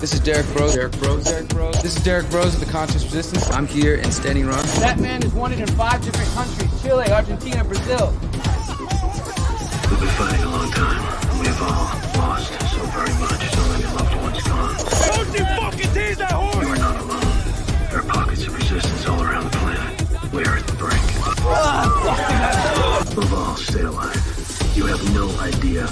This is Derrick Broze. Derrick Broze. Derrick Broze. This is Derrick Broze of the Conscious Resistance. I'm here in Standing Rock. That man is wanted in five different countries Chile, Argentina, Brazil. We've been fighting a long time. We've all lost so very much. So many loved ones gone. Don't you fucking tease that horse! You are not alone. There are pockets of resistance all around the planet. We are at the brink. Ah, Above all, stay alive. You have no idea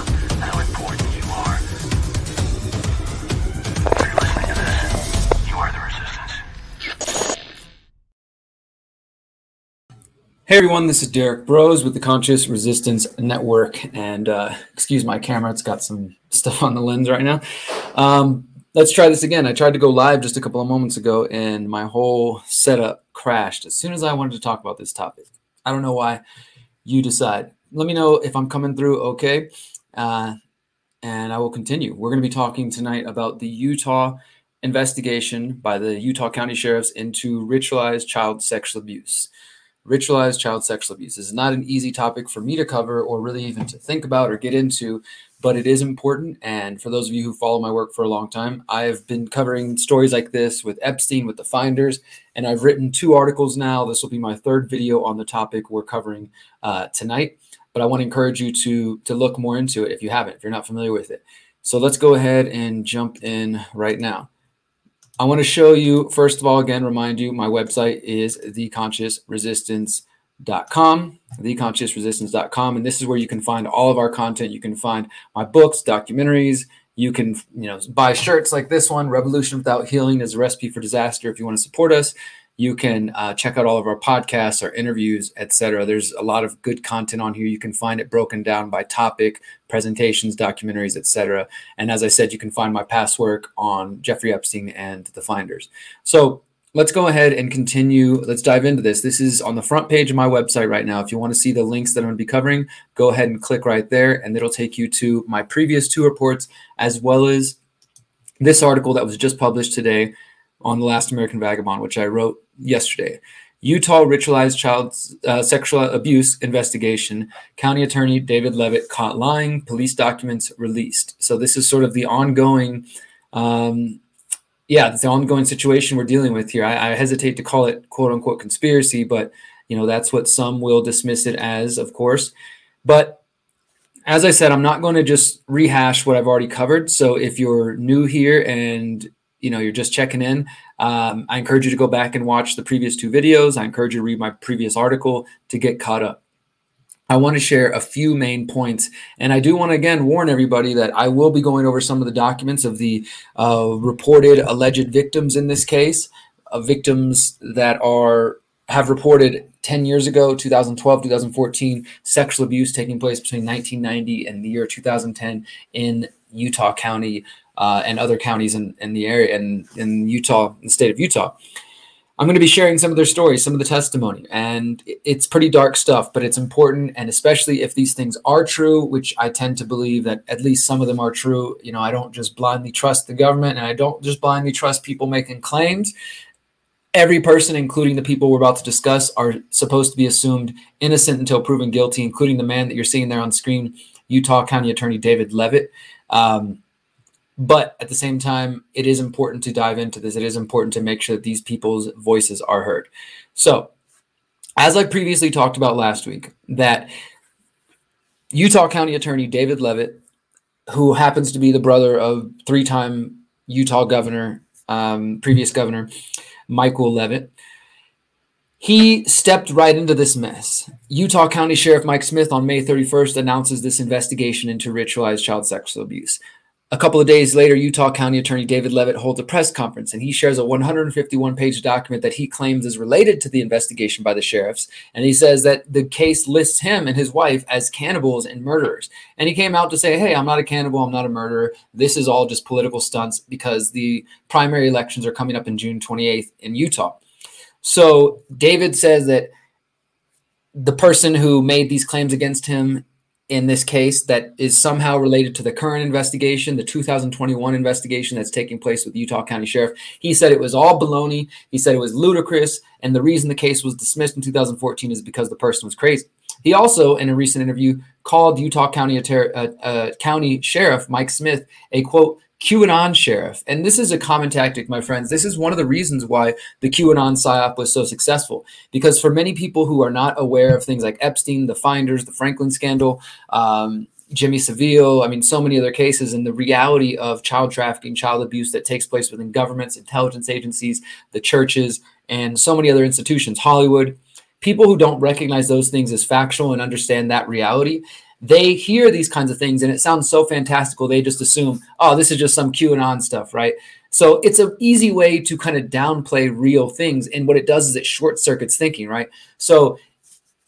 Hey everyone, this is Derrick Broze with the Conscious Resistance Network. And uh, excuse my camera, it's got some stuff on the lens right now. Um, let's try this again. I tried to go live just a couple of moments ago and my whole setup crashed as soon as I wanted to talk about this topic. I don't know why. You decide. Let me know if I'm coming through okay. Uh, and I will continue. We're going to be talking tonight about the Utah investigation by the Utah County Sheriffs into ritualized child sexual abuse ritualized child sexual abuse. This is not an easy topic for me to cover or really even to think about or get into, but it is important. And for those of you who follow my work for a long time, I've been covering stories like this with Epstein, with the finders, and I've written two articles now. This will be my third video on the topic we're covering uh, tonight. But I want to encourage you to to look more into it if you haven't, if you're not familiar with it. So let's go ahead and jump in right now. I want to show you, first of all, again, remind you, my website is theconsciousresistance.com, theconsciousresistance.com. And this is where you can find all of our content. You can find my books, documentaries. You can, you know, buy shirts like this one, Revolution Without Healing is a recipe for disaster. If you want to support us, you can uh, check out all of our podcasts, our interviews, etc. There's a lot of good content on here. You can find it broken down by topic, presentations, documentaries, etc. And as I said, you can find my past work on Jeffrey Epstein and the Finders. So let's go ahead and continue. Let's dive into this. This is on the front page of my website right now. If you want to see the links that I'm going to be covering, go ahead and click right there, and it'll take you to my previous two reports as well as this article that was just published today on the Last American Vagabond, which I wrote yesterday. Utah ritualized child uh, sexual abuse investigation. County Attorney David Leavitt caught lying. Police documents released. So this is sort of the ongoing, um, yeah, the ongoing situation we're dealing with here. I, I hesitate to call it "quote unquote" conspiracy, but you know that's what some will dismiss it as, of course. But as I said, I'm not going to just rehash what I've already covered. So if you're new here and you know you're just checking in. Um, i encourage you to go back and watch the previous two videos. I encourage you to read my previous article to get caught up. I want to share a few main points and i do want to again warn everybody that i will be going over some of the documents of the uh, reported alleged victims in this case uh, victims that are have reported 10 years ago 2012 2014 sexual abuse taking place between 1990 and the year 2010 in utah county uh, and other counties in, in the area and in Utah, in the state of Utah. I'm going to be sharing some of their stories, some of the testimony, and it's pretty dark stuff, but it's important. And especially if these things are true, which I tend to believe that at least some of them are true. You know, I don't just blindly trust the government and I don't just blindly trust people making claims. Every person, including the people we're about to discuss, are supposed to be assumed innocent until proven guilty, including the man that you're seeing there on screen, Utah County Attorney David Leavitt. Um, but at the same time it is important to dive into this it is important to make sure that these people's voices are heard so as i previously talked about last week that utah county attorney david leavitt who happens to be the brother of three-time utah governor um, previous governor michael leavitt he stepped right into this mess. Utah County Sheriff Mike Smith on May 31st announces this investigation into ritualized child sexual abuse. A couple of days later, Utah County Attorney David Leavitt holds a press conference and he shares a 151 page document that he claims is related to the investigation by the sheriffs. And he says that the case lists him and his wife as cannibals and murderers. And he came out to say, Hey, I'm not a cannibal. I'm not a murderer. This is all just political stunts because the primary elections are coming up in June 28th in Utah. So David says that the person who made these claims against him in this case that is somehow related to the current investigation, the 2021 investigation that's taking place with Utah County Sheriff. He said it was all baloney. He said it was ludicrous. And the reason the case was dismissed in 2014 is because the person was crazy. He also, in a recent interview, called Utah County, uh, uh, County Sheriff Mike Smith a quote, QAnon sheriff. And this is a common tactic, my friends. This is one of the reasons why the QAnon psyop was so successful. Because for many people who are not aware of things like Epstein, the Finders, the Franklin scandal, um, Jimmy Savile, I mean, so many other cases, and the reality of child trafficking, child abuse that takes place within governments, intelligence agencies, the churches, and so many other institutions, Hollywood. People who don't recognize those things as factual and understand that reality, they hear these kinds of things and it sounds so fantastical. They just assume, oh, this is just some QAnon stuff, right? So it's an easy way to kind of downplay real things. And what it does is it short circuits thinking, right? So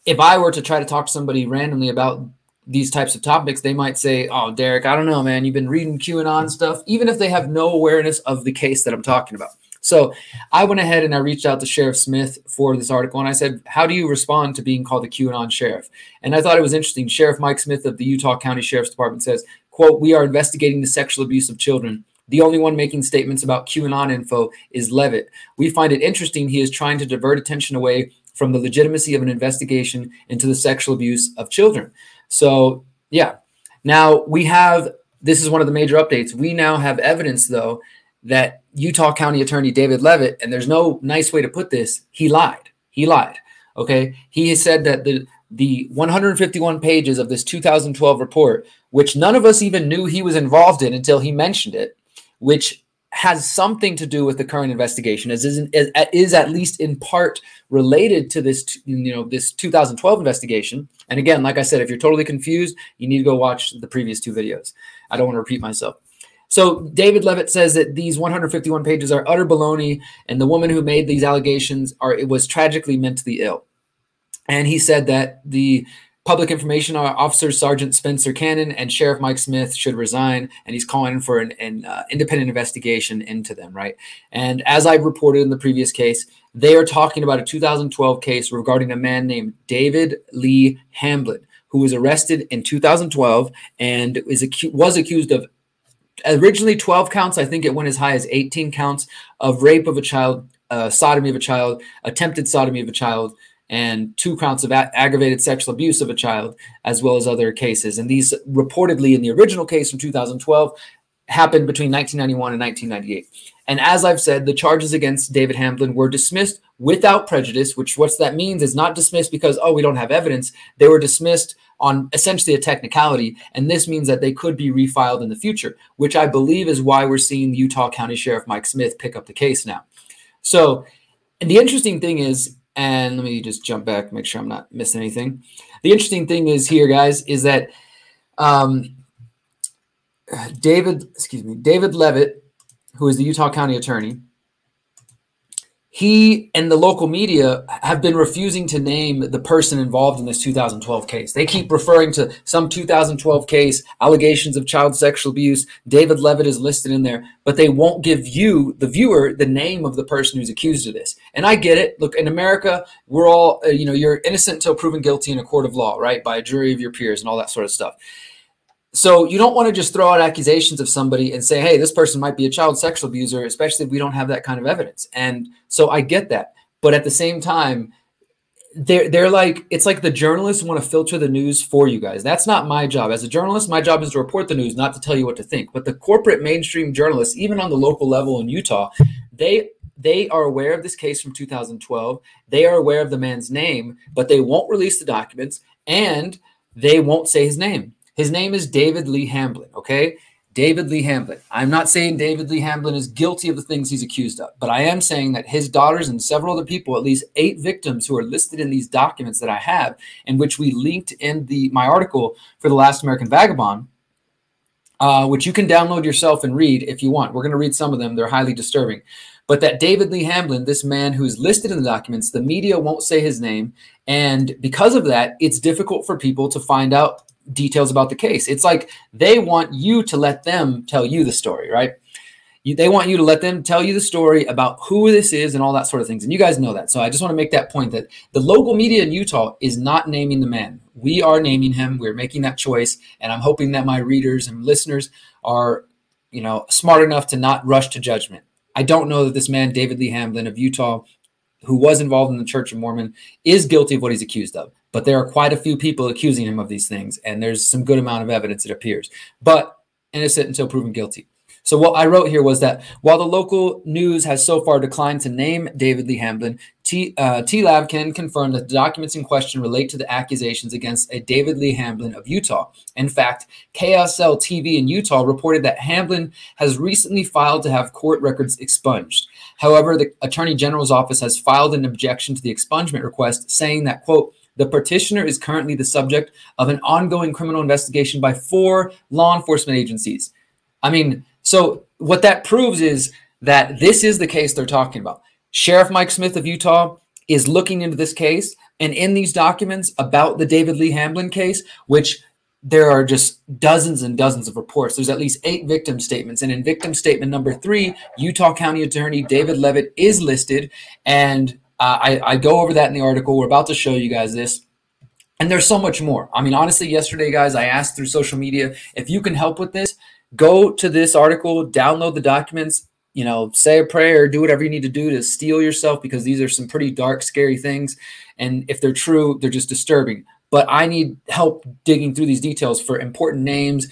if I were to try to talk to somebody randomly about these types of topics, they might say, Oh, Derrick, I don't know, man. You've been reading QAnon stuff, even if they have no awareness of the case that I'm talking about. So I went ahead and I reached out to Sheriff Smith for this article and I said, How do you respond to being called the QAnon sheriff? And I thought it was interesting. Sheriff Mike Smith of the Utah County Sheriff's Department says, quote, We are investigating the sexual abuse of children. The only one making statements about QAnon info is Leavitt. We find it interesting he is trying to divert attention away from the legitimacy of an investigation into the sexual abuse of children. So, yeah. Now we have this is one of the major updates. We now have evidence, though, that Utah County Attorney David Leavitt, and there's no nice way to put this, he lied. He lied. Okay. He has said that the the 151 pages of this 2012 report, which none of us even knew he was involved in until he mentioned it, which has something to do with the current investigation as is, is, is at least in part related to this you know this 2012 investigation and again like i said if you're totally confused you need to go watch the previous two videos i don't want to repeat myself so david leavitt says that these 151 pages are utter baloney and the woman who made these allegations are it was tragically mentally ill and he said that the Public Information Officer Sergeant Spencer Cannon and Sheriff Mike Smith should resign, and he's calling for an, an uh, independent investigation into them, right? And as I reported in the previous case, they are talking about a 2012 case regarding a man named David Lee Hamblin, who was arrested in 2012 and is acu- was accused of originally 12 counts. I think it went as high as 18 counts of rape of a child, uh, sodomy of a child, attempted sodomy of a child and two counts of a- aggravated sexual abuse of a child, as well as other cases. And these reportedly in the original case from 2012 happened between 1991 and 1998. And as I've said, the charges against David Hamblin were dismissed without prejudice, which what that means is not dismissed because, oh, we don't have evidence. They were dismissed on essentially a technicality. And this means that they could be refiled in the future, which I believe is why we're seeing Utah County Sheriff Mike Smith pick up the case now. So, and the interesting thing is, and let me just jump back, make sure I'm not missing anything. The interesting thing is here, guys, is that um, David, excuse me, David Leavitt, who is the Utah County Attorney, he and the local media have been refusing to name the person involved in this 2012 case. They keep referring to some 2012 case, allegations of child sexual abuse. David Leavitt is listed in there, but they won't give you, the viewer, the name of the person who's accused of this. And I get it. Look, in America, we're all, uh, you know, you're innocent until proven guilty in a court of law, right? By a jury of your peers and all that sort of stuff. So you don't want to just throw out accusations of somebody and say, "Hey, this person might be a child sexual abuser," especially if we don't have that kind of evidence. And so I get that, but at the same time, they're they're like it's like the journalists want to filter the news for you guys. That's not my job as a journalist. My job is to report the news, not to tell you what to think. But the corporate mainstream journalists, even on the local level in Utah, they they are aware of this case from 2012. They are aware of the man's name, but they won't release the documents and they won't say his name. His name is David Lee Hamblin, okay? David Lee Hamblin. I'm not saying David Lee Hamblin is guilty of the things he's accused of, but I am saying that his daughters and several other people, at least eight victims who are listed in these documents that I have, and which we linked in the my article for the Last American Vagabond, uh, which you can download yourself and read if you want. We're going to read some of them; they're highly disturbing. But that David Lee Hamblin, this man who's listed in the documents, the media won't say his name, and because of that, it's difficult for people to find out details about the case. It's like they want you to let them tell you the story, right? You, they want you to let them tell you the story about who this is and all that sort of things. And you guys know that. So I just want to make that point that the local media in Utah is not naming the man. We are naming him. We're making that choice. And I'm hoping that my readers and listeners are, you know, smart enough to not rush to judgment. I don't know that this man, David Lee Hamblin of Utah, who was involved in the Church of Mormon, is guilty of what he's accused of but there are quite a few people accusing him of these things, and there's some good amount of evidence it appears. But innocent until proven guilty. So what I wrote here was that while the local news has so far declined to name David Lee Hamblin, T, uh, TLAV can confirm that the documents in question relate to the accusations against a David Lee Hamblin of Utah. In fact, KSL TV in Utah reported that Hamblin has recently filed to have court records expunged. However, the Attorney General's office has filed an objection to the expungement request, saying that, quote, the petitioner is currently the subject of an ongoing criminal investigation by four law enforcement agencies. I mean, so what that proves is that this is the case they're talking about. Sheriff Mike Smith of Utah is looking into this case, and in these documents about the David Lee Hamblin case, which there are just dozens and dozens of reports. There's at least eight victim statements. And in victim statement number three, Utah County Attorney David Leavitt is listed. And uh, I, I go over that in the article. We're about to show you guys this. And there's so much more. I mean, honestly, yesterday, guys, I asked through social media if you can help with this, go to this article, download the documents, you know, say a prayer, do whatever you need to do to steel yourself because these are some pretty dark, scary things. And if they're true, they're just disturbing. But I need help digging through these details for important names,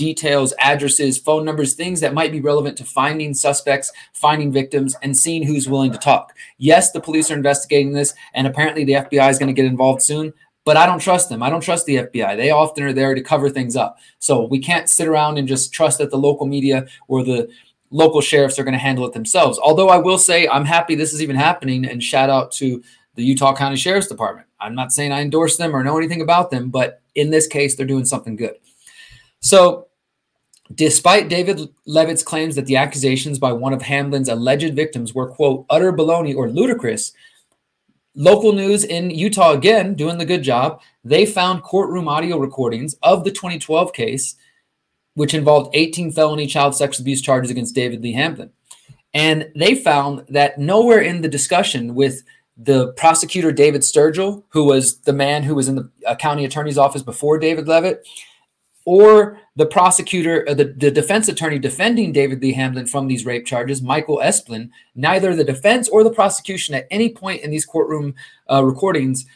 details, addresses, phone numbers, things that might be relevant to finding suspects, finding victims, and seeing who's willing to talk. Yes, the police are investigating this, and apparently the FBI is going to get involved soon. But I don't trust them. I don't trust the FBI. They often are there to cover things up. So we can't sit around and just trust that the local media or the local sheriffs are going to handle it themselves. Although I will say I'm happy this is even happening and shout out to the Utah County Sheriff's Department. I'm not saying I endorse them or know anything about them, but in this case, they're doing something good. So Despite David Leavitt's claims that the accusations by one of Hamblin's alleged victims were, quote, utter baloney or ludicrous, local news in Utah, again, doing the good job, they found courtroom audio recordings of the 2012 case, which involved 18 felony child sex abuse charges against David Lee Hamblin. And they found that nowhere in the discussion with the prosecutor, David Sturgill, who was the man who was in the uh, county attorney's office before David Leavitt, or the prosecutor, uh, the, the defense attorney defending David Lee Hamblin from these rape charges, Michael Esplin, neither the defense or the prosecution at any point in these courtroom uh, recordings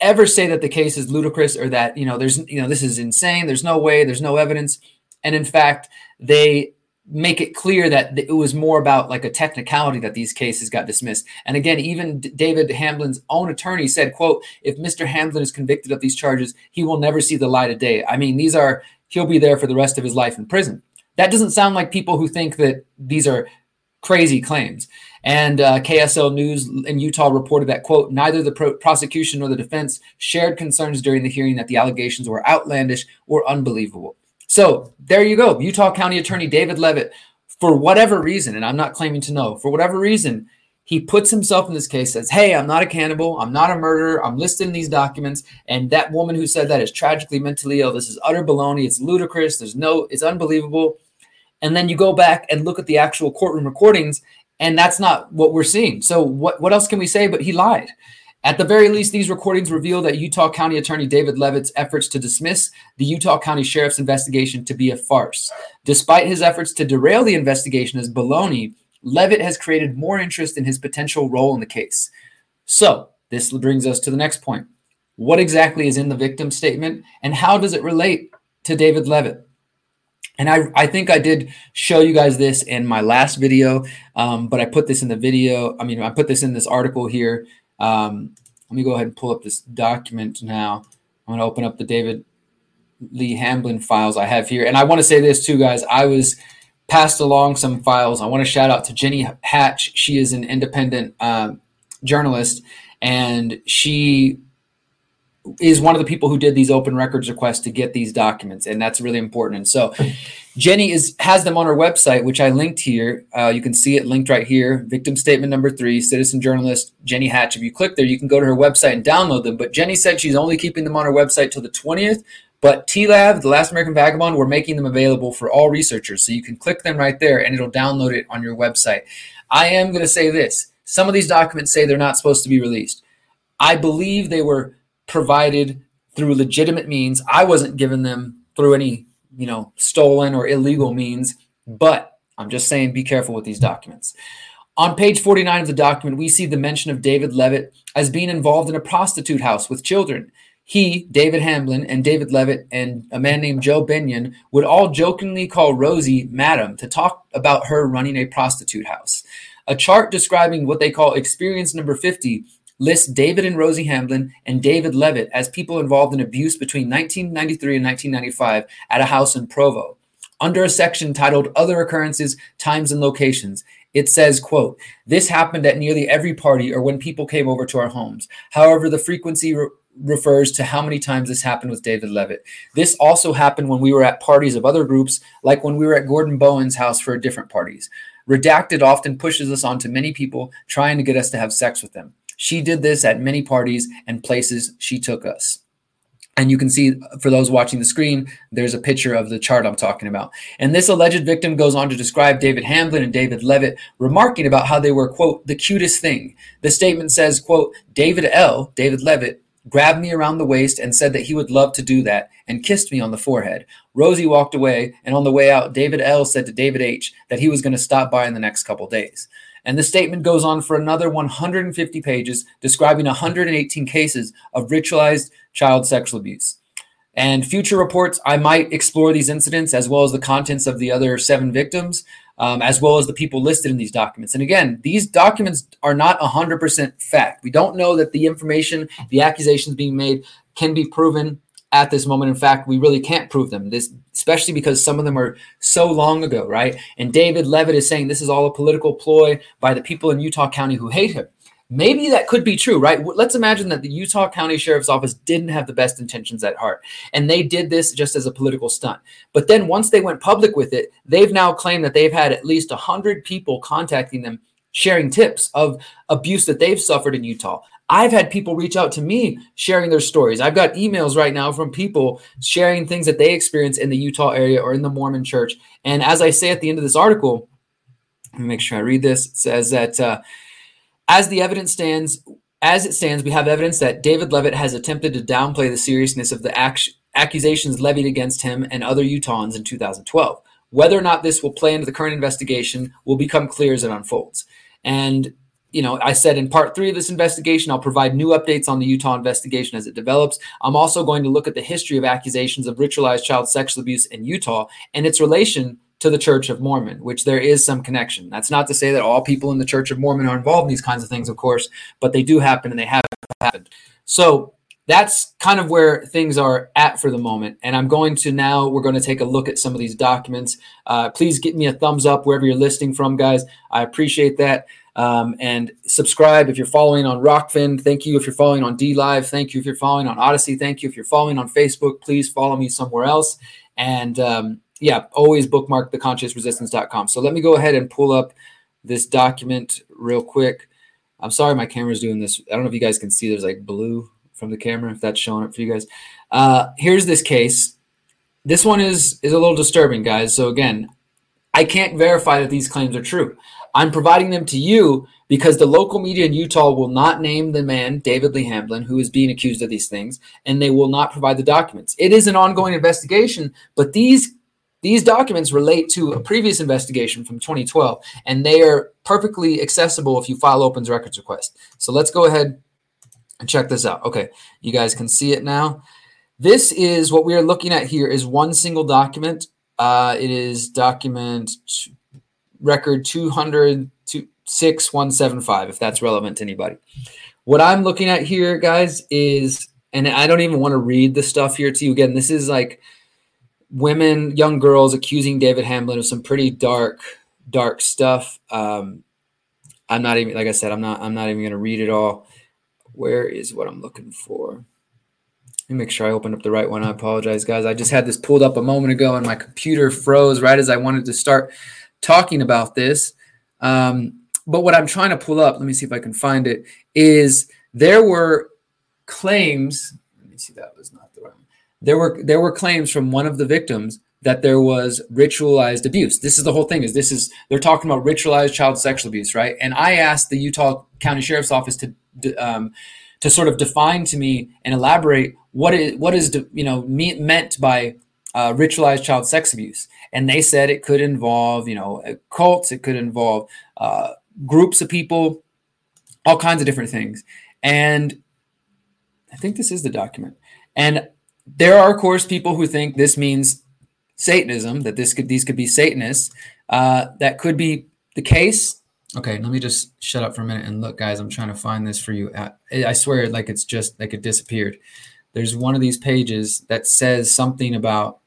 ever say that the case is ludicrous or that you know there's you know this is insane. There's no way. There's no evidence. And in fact, they make it clear that it was more about like a technicality that these cases got dismissed. And again, even David Hamblin's own attorney said, quote, if Mr. Hamblin is convicted of these charges, he will never see the light of day. I mean, these are he'll be there for the rest of his life in prison. That doesn't sound like people who think that these are crazy claims. And uh, KSL News in Utah reported that, quote, neither the pro- prosecution nor the defense shared concerns during the hearing that the allegations were outlandish or unbelievable. So there you go. Utah County Attorney David Leavitt, for whatever reason, and I'm not claiming to know, for whatever reason, he puts himself in this case says hey i'm not a cannibal. I'm not a murderer. I'm listed in these documents. And that woman who said that is tragically mentally ill. This is utter baloney. It's ludicrous. There's no it's unbelievable. And then you go back and look at the actual courtroom recordings and that's not what we're seeing. So what, what else can we say? But he lied at the very least, these recordings reveal that Utah County Attorney David Leavitt's efforts to dismiss the Utah County Sheriff's investigation to be a farce. Despite his efforts to derail the investigation as baloney, Leavitt has created more interest in his potential role in the case. So, this brings us to the next point. What exactly is in the victim statement, and how does it relate to David Leavitt? And I, I think I did show you guys this in my last video, um, but I put this in the video. I mean, I put this in this article here. Um, let me go ahead and pull up this document now. I'm going to open up the David Lee Hamblin files I have here. And I want to say this too, guys. I was passed along some files. I want to shout out to Jenny Hatch. She is an independent uh, journalist, and she is one of the people who did these open records requests to get these documents, and that's really important. And so, Jenny is has them on her website, which I linked here. Uh, you can see it linked right here. Victim statement number three, citizen journalist Jenny Hatch. If you click there, you can go to her website and download them. But Jenny said she's only keeping them on her website till the twentieth. But TLAV, the Last American Vagabond, we're making them available for all researchers. So you can click them right there and it'll download it on your website. I am going to say this some of these documents say they're not supposed to be released. I believe they were provided through legitimate means. I wasn't given them through any, you know, stolen or illegal means, but I'm just saying be careful with these documents. On page 49 of the document, we see the mention of David Leavitt as being involved in a prostitute house with children. he, David Hamblin, and David Leavitt, and a man named Joe Binion would all jokingly call Rosie Madam to talk about her running a prostitute house. A chart describing what they call experience number 50 lists David and Rosie Hamblin and David Leavitt as people involved in abuse between 1993 and 1995 at a house in Provo. Under a section titled Other Occurrences, Times and Locations, it says, quote, this happened at nearly every party or when people came over to our homes. However, the frequency re- refers to how many times this happened with David Leavitt. This also happened when we were at parties of other groups, like when we were at Gordon Bowen's house for different parties. Redacted often pushes us onto many people trying to get us to have sex with them. She did this at many parties and places she took us. And you can see for those watching the screen, there's a picture of the chart I'm talking about. And this alleged victim goes on to describe David Hamblin and David Leavitt, remarking about how they were, quote, the cutest thing. The statement says, quote, David L., David Leavitt, grabbed me around the waist and said that he would love to do that and kissed me on the forehead. Rosie walked away, and on the way out, David L. said to David H. that he was going to stop by in the next couple days. And the statement goes on for another 150 pages, describing 118 cases of ritualized child sexual abuse. And future reports, I might explore these incidents as well as the contents of the other seven victims, um, as well as the people listed in these documents. And again, these documents are not 100% fact. We don't know that the information, the accusations being made, can be proven at this moment. In fact, we really can't prove them. This, especially because some of them are so long ago, right? And David Leavitt is saying this is all a political ploy by the people in Utah County who hate him. Maybe that could be true, right? Let's imagine that the Utah County Sheriff's Office didn't have the best intentions at heart and they did this just as a political stunt. But then once they went public with it, they've now claimed that they've had at least 100 people contacting them sharing tips of abuse that they've suffered in Utah. I've had people reach out to me sharing their stories. I've got emails right now from people sharing things that they experience in the Utah area or in the Mormon church. And as I say at the end of this article, let me make sure I read this. It says that uh, as the evidence stands, as it stands, we have evidence that David Leavitt has attempted to downplay the seriousness of the ac- accusations levied against him and other Utahns in 2012. Whether or not this will play into the current investigation will become clear as it unfolds. And you know, I said in part three of this investigation, I'll provide new updates on the Utah investigation as it develops. I'm also going to look at the history of accusations of ritualized child sexual abuse in Utah and its relation to the Church of Mormon, which there is some connection. That's not to say that all people in the Church of Mormon are involved in these kinds of things, of course, but they do happen and they have happened. So that's kind of where things are at for the moment. And I'm going to now, we're going to take a look at some of these documents. Uh, please give me a thumbs up wherever you're listening from, guys. I appreciate that. Um, and subscribe if you're following on Rokfin. Thank you if you're following on DLive. Thank you if you're following on Odysee. Thank you if you're following on Facebook. Please follow me somewhere else. And um, yeah, always bookmark theconsciousresistance.com. So let me go ahead and pull up this document real quick. I'm sorry my camera's doing this. I don't know if you guys can see there's like blue from the camera, if that's showing up for you guys. Uh, here's this case. This one is is a little disturbing, guys. So again, I can't verify that these claims are true. I'm providing them to you because the local media in Utah will not name the man, David Lee Hamblin, who is being accused of these things, and they will not provide the documents. It is an ongoing investigation, but these these documents relate to a previous investigation from 2012, and they are perfectly accessible if you file opens records request. So let's go ahead and check this out. Okay, you guys can see it now. This is what we are looking at here is one single document. Uh, it is document record 200 to 6175 if that's relevant to anybody. What i'm looking at here guys is and i don't even want to read the stuff here to you. Again this is like women young girls accusing david hamblin of some pretty dark dark stuff. Um i'm not even like i said i'm not i'm not even going to read it all. Where is what i'm looking for? Let me make sure I opened up the right one. I apologize, guys. I just had this pulled up a moment ago and my computer froze right as I wanted to start talking about this. Um, but what I'm trying to pull up, let me see if I can find it, is there were claims. Let me see, that was not the right one. There were there were claims from one of the victims that there was ritualized abuse. This is the whole thing. Is this is they're talking about ritualized child sexual abuse, right? And I asked the Utah County Sheriff's Office to um, to sort of define to me and elaborate what is what is you know meant by uh, ritualized child sex abuse. And they said it could involve, you know, cults, it could involve uh, groups of people, all kinds of different things. And I think this is the document. And there are, of course, people who think this means Satanism, that this could these could be Satanists. Uh, that could be the case. Okay, let me just shut up for a minute and look, guys. I'm trying to find this for you. I swear, like it's just like it disappeared. There's one of these pages that says something about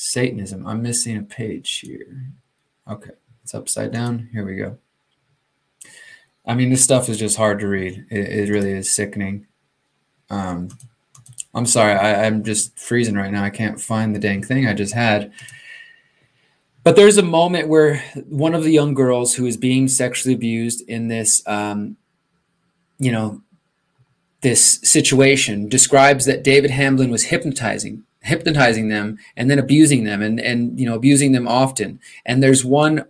Satanism. I'm missing a page here. Okay, it's upside down. Here we go. I mean, this stuff is just hard to read. It, it really is sickening. Um, I'm sorry, I, I'm just freezing right now. I can't find the dang thing I just had. But there's a moment where one of the young girls who is being sexually abused in this, um, you know, this situation describes that David Hamblin was hypnotizing hypnotizing them and then abusing them and and you know abusing them often. And there's one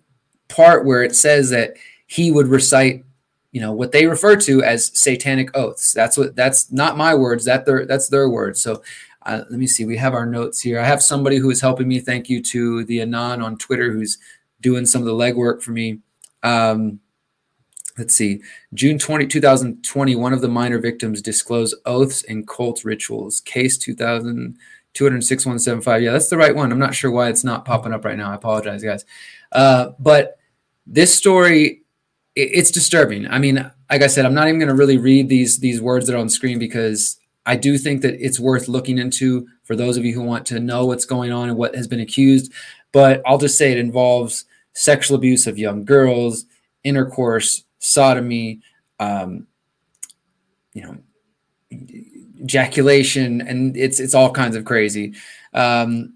part where it says that he would recite you know what they refer to as satanic oaths. That's what that's not my words that their that's their words. So uh, let me see we have our notes here. I have somebody who is helping me. Thank you to the anon on twitter who's doing some of the legwork for me. Um, let's see. June 20 2020 one of the minor victims disclosed oaths and cult rituals. Case 2000 206 yeah that's the right one i'm not sure why it's not popping up right now i apologize guys uh, but this story it's disturbing. I mean, like I said, I'm not even going to really read these these words that are on screen because I do think that it's worth looking into for those of you who want to know what's going on and what has been accused. But I'll just say it involves sexual abuse of young girls, intercourse, sodomy, um, you know, ejaculation, and it's it's all kinds of crazy. Um,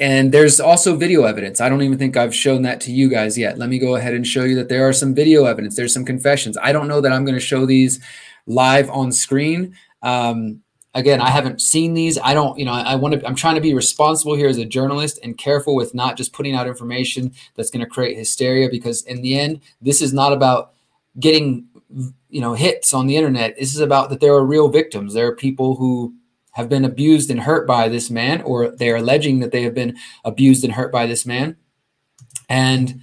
and there's also video evidence. I don't even think I've shown that to you guys yet. Let me go ahead and show you that there are some video evidence. There's some confessions. I don't know that I'm going to show these live on screen. Um, again, I haven't seen these. I don't, you know, I, I want to, I'm trying to be responsible here as a journalist and careful with not just putting out information that's going to create hysteria because in the end, this is not about getting, you know, hits on the internet. This is about that there are real victims. There are people who have been abused and hurt by this man, or they are alleging that they have been abused and hurt by this man. And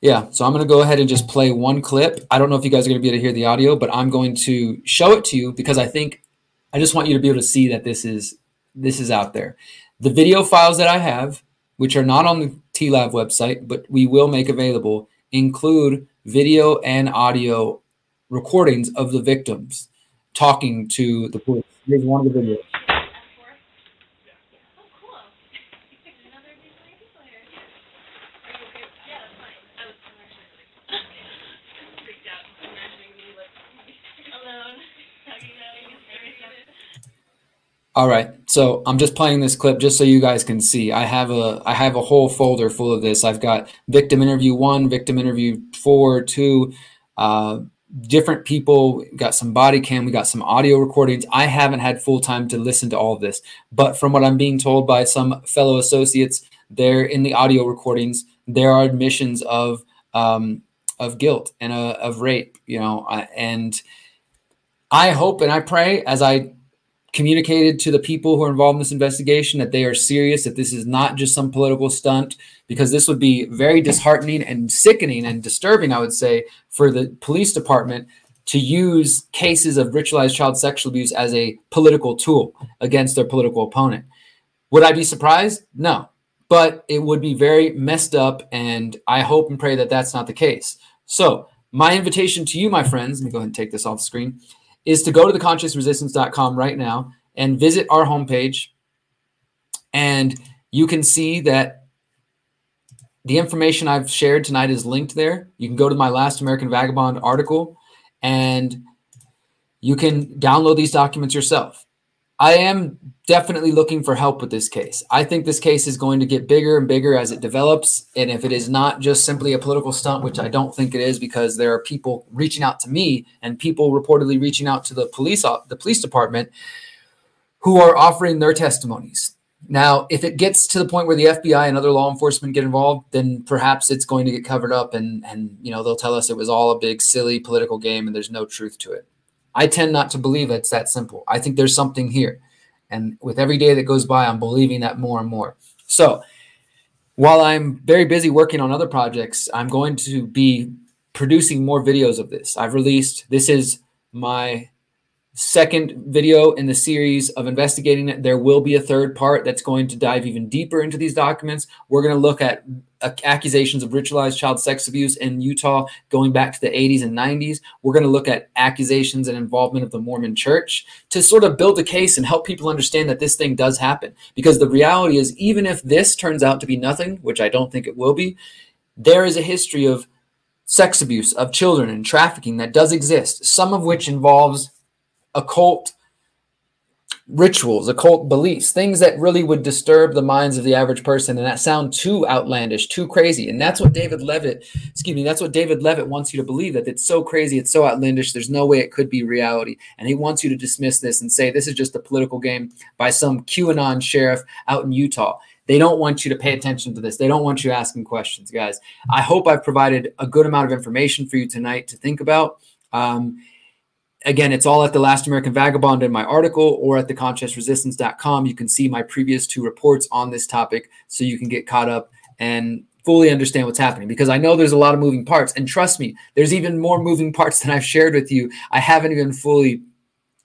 yeah, so I'm going to go ahead and just play one clip. I don't know if you guys are going to be able to hear the audio, but I'm going to show it to you because I think I just want you to be able to see that this is this is out there. The video files that I have, which are not on the TLAV website, but we will make available, include video and audio recordings of the victims talking to the police. Here's one of the videos. All right, so I'm just playing this clip just so you guys can see. I have a I have a whole folder full of this. I've got victim interview one, victim interview four, two, uh, different people got some body cam we got some audio recordings. I haven't had full time to listen to all of this but from what i'm being told by some fellow associates there in the audio recordings. There are admissions of um, of guilt and uh, of rape you know and i hope and i pray as i communicated to the people who are involved in this investigation that they are serious, that this is not just some political stunt, because this would be very disheartening and sickening and disturbing, I would say, for the police department to use cases of ritualized child sexual abuse as a political tool against their political opponent. Would I be surprised? No. But it would be very messed up, and I hope and pray that that's not the case. So, my invitation to you, my friends, let me go ahead and take this off the screen is to go to theconsciousresistance.com right now and visit our homepage. And you can see that the information I've shared tonight is linked there. You can go to my Last American Vagabond article and you can download these documents yourself. I am definitely looking for help with this case. I think this case is going to get bigger and bigger as it develops. And if it is not just simply a political stunt, which I don't think it is, because there are people reaching out to me and people reportedly reaching out to the police, uh, the police department, who are offering their testimonies. Now, if it gets to the point where the FBI and other law enforcement get involved, then perhaps it's going to get covered up, and and you know they'll tell us it was all a big silly political game and there's no truth to it. I tend not to believe it's that simple. I think there's something here. And with every day that goes by, I'm believing that more and more. So while I'm very busy working on other projects, I'm going to be producing more videos of this. I've released, this is my second video in the series of investigating it. There will be a third part that's going to dive even deeper into these documents. We're going to look at accusations of ritualized child sex abuse in Utah going back to the 80s and 90s. We're going to look at accusations and involvement of the Mormon church to sort of build a case and help people understand that this thing does happen. Because the reality is, even if this turns out to be nothing, which I don't think it will be, there is a history of sex abuse of children and trafficking that does exist, some of which involves occult rituals, occult beliefs, things that really would disturb the minds of the average person and that sound too outlandish, too crazy. And that's what David Leavitt, excuse me, that's what David Leavitt wants you to believe that it's so crazy, it's so outlandish, there's no way it could be reality. And he wants you to dismiss this and say this is just a political game by some QAnon sheriff out in Utah. They don't want you to pay attention to this. They don't want you asking questions, guys. I hope I've provided a good amount of information for you tonight to think about. Um, again, it's all at the Last American Vagabond in my article or at theconsciousresistance.com. You can see my previous two reports on this topic so you can get caught up and fully understand what's happening because I know there's a lot of moving parts. And trust me, there's even more moving parts than I've shared with you. I haven't even fully,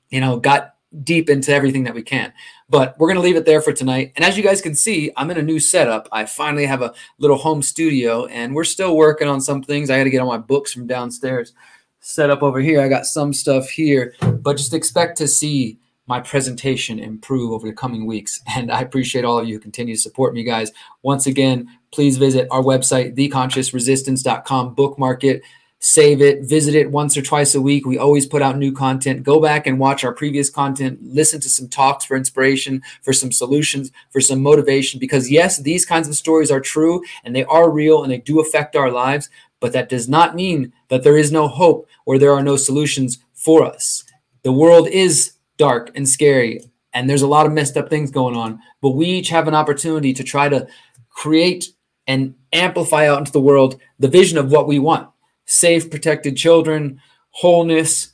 you know, got deep into everything that we can. But we're going to leave it there for tonight. And as you guys can see, I'm in a new setup. I finally have a little home studio and we're still working on some things. I got to get all my books from downstairs set up over here. I got some stuff here, but just expect to see my presentation improve over the coming weeks. And I appreciate all of you who continue to support me, guys. Once again, please visit our website, theconsciousresistance.com, bookmark it, save it, visit it once or twice a week. We always put out new content. Go back and watch our previous content, listen to some talks for inspiration, for some solutions, for some motivation. Because, yes, these kinds of stories are true and they are real and they do affect our lives but that does not mean that there is no hope or there are no solutions for us. The world is dark and scary, and there's a lot of messed up things going on, but we each have an opportunity to try to create and amplify out into the world the vision of what we want safe, protected children, wholeness,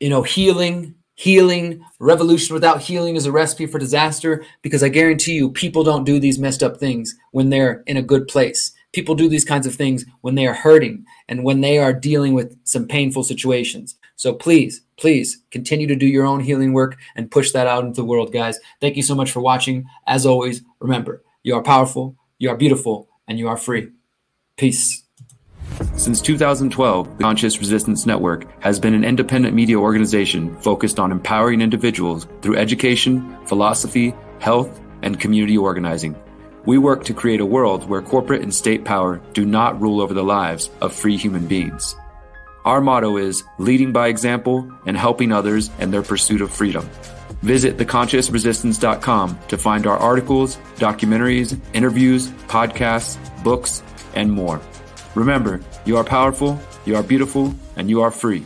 you know, healing. Healing, revolution without healing is a recipe for disaster because I guarantee you, people don't do these messed up things when they're in a good place people do these kinds of things when they are hurting and when they are dealing with some painful situations. So please, please continue to do your own healing work and push that out into the world, guys. Thank you so much for watching. As always, remember, you are powerful, you are beautiful, and you are free. Peace. Since 2012, the Conscious Resistance Network has been an independent media organization focused on empowering individuals through education, philosophy, health, and community organizing. We work to create a world where corporate and state power do not rule over the lives of free human beings. Our motto is leading by example and helping others in their pursuit of freedom. Visit theconsciousresistance.com to find our articles, documentaries, interviews, podcasts, books, and more. Remember, you are powerful, you are beautiful, and you are free.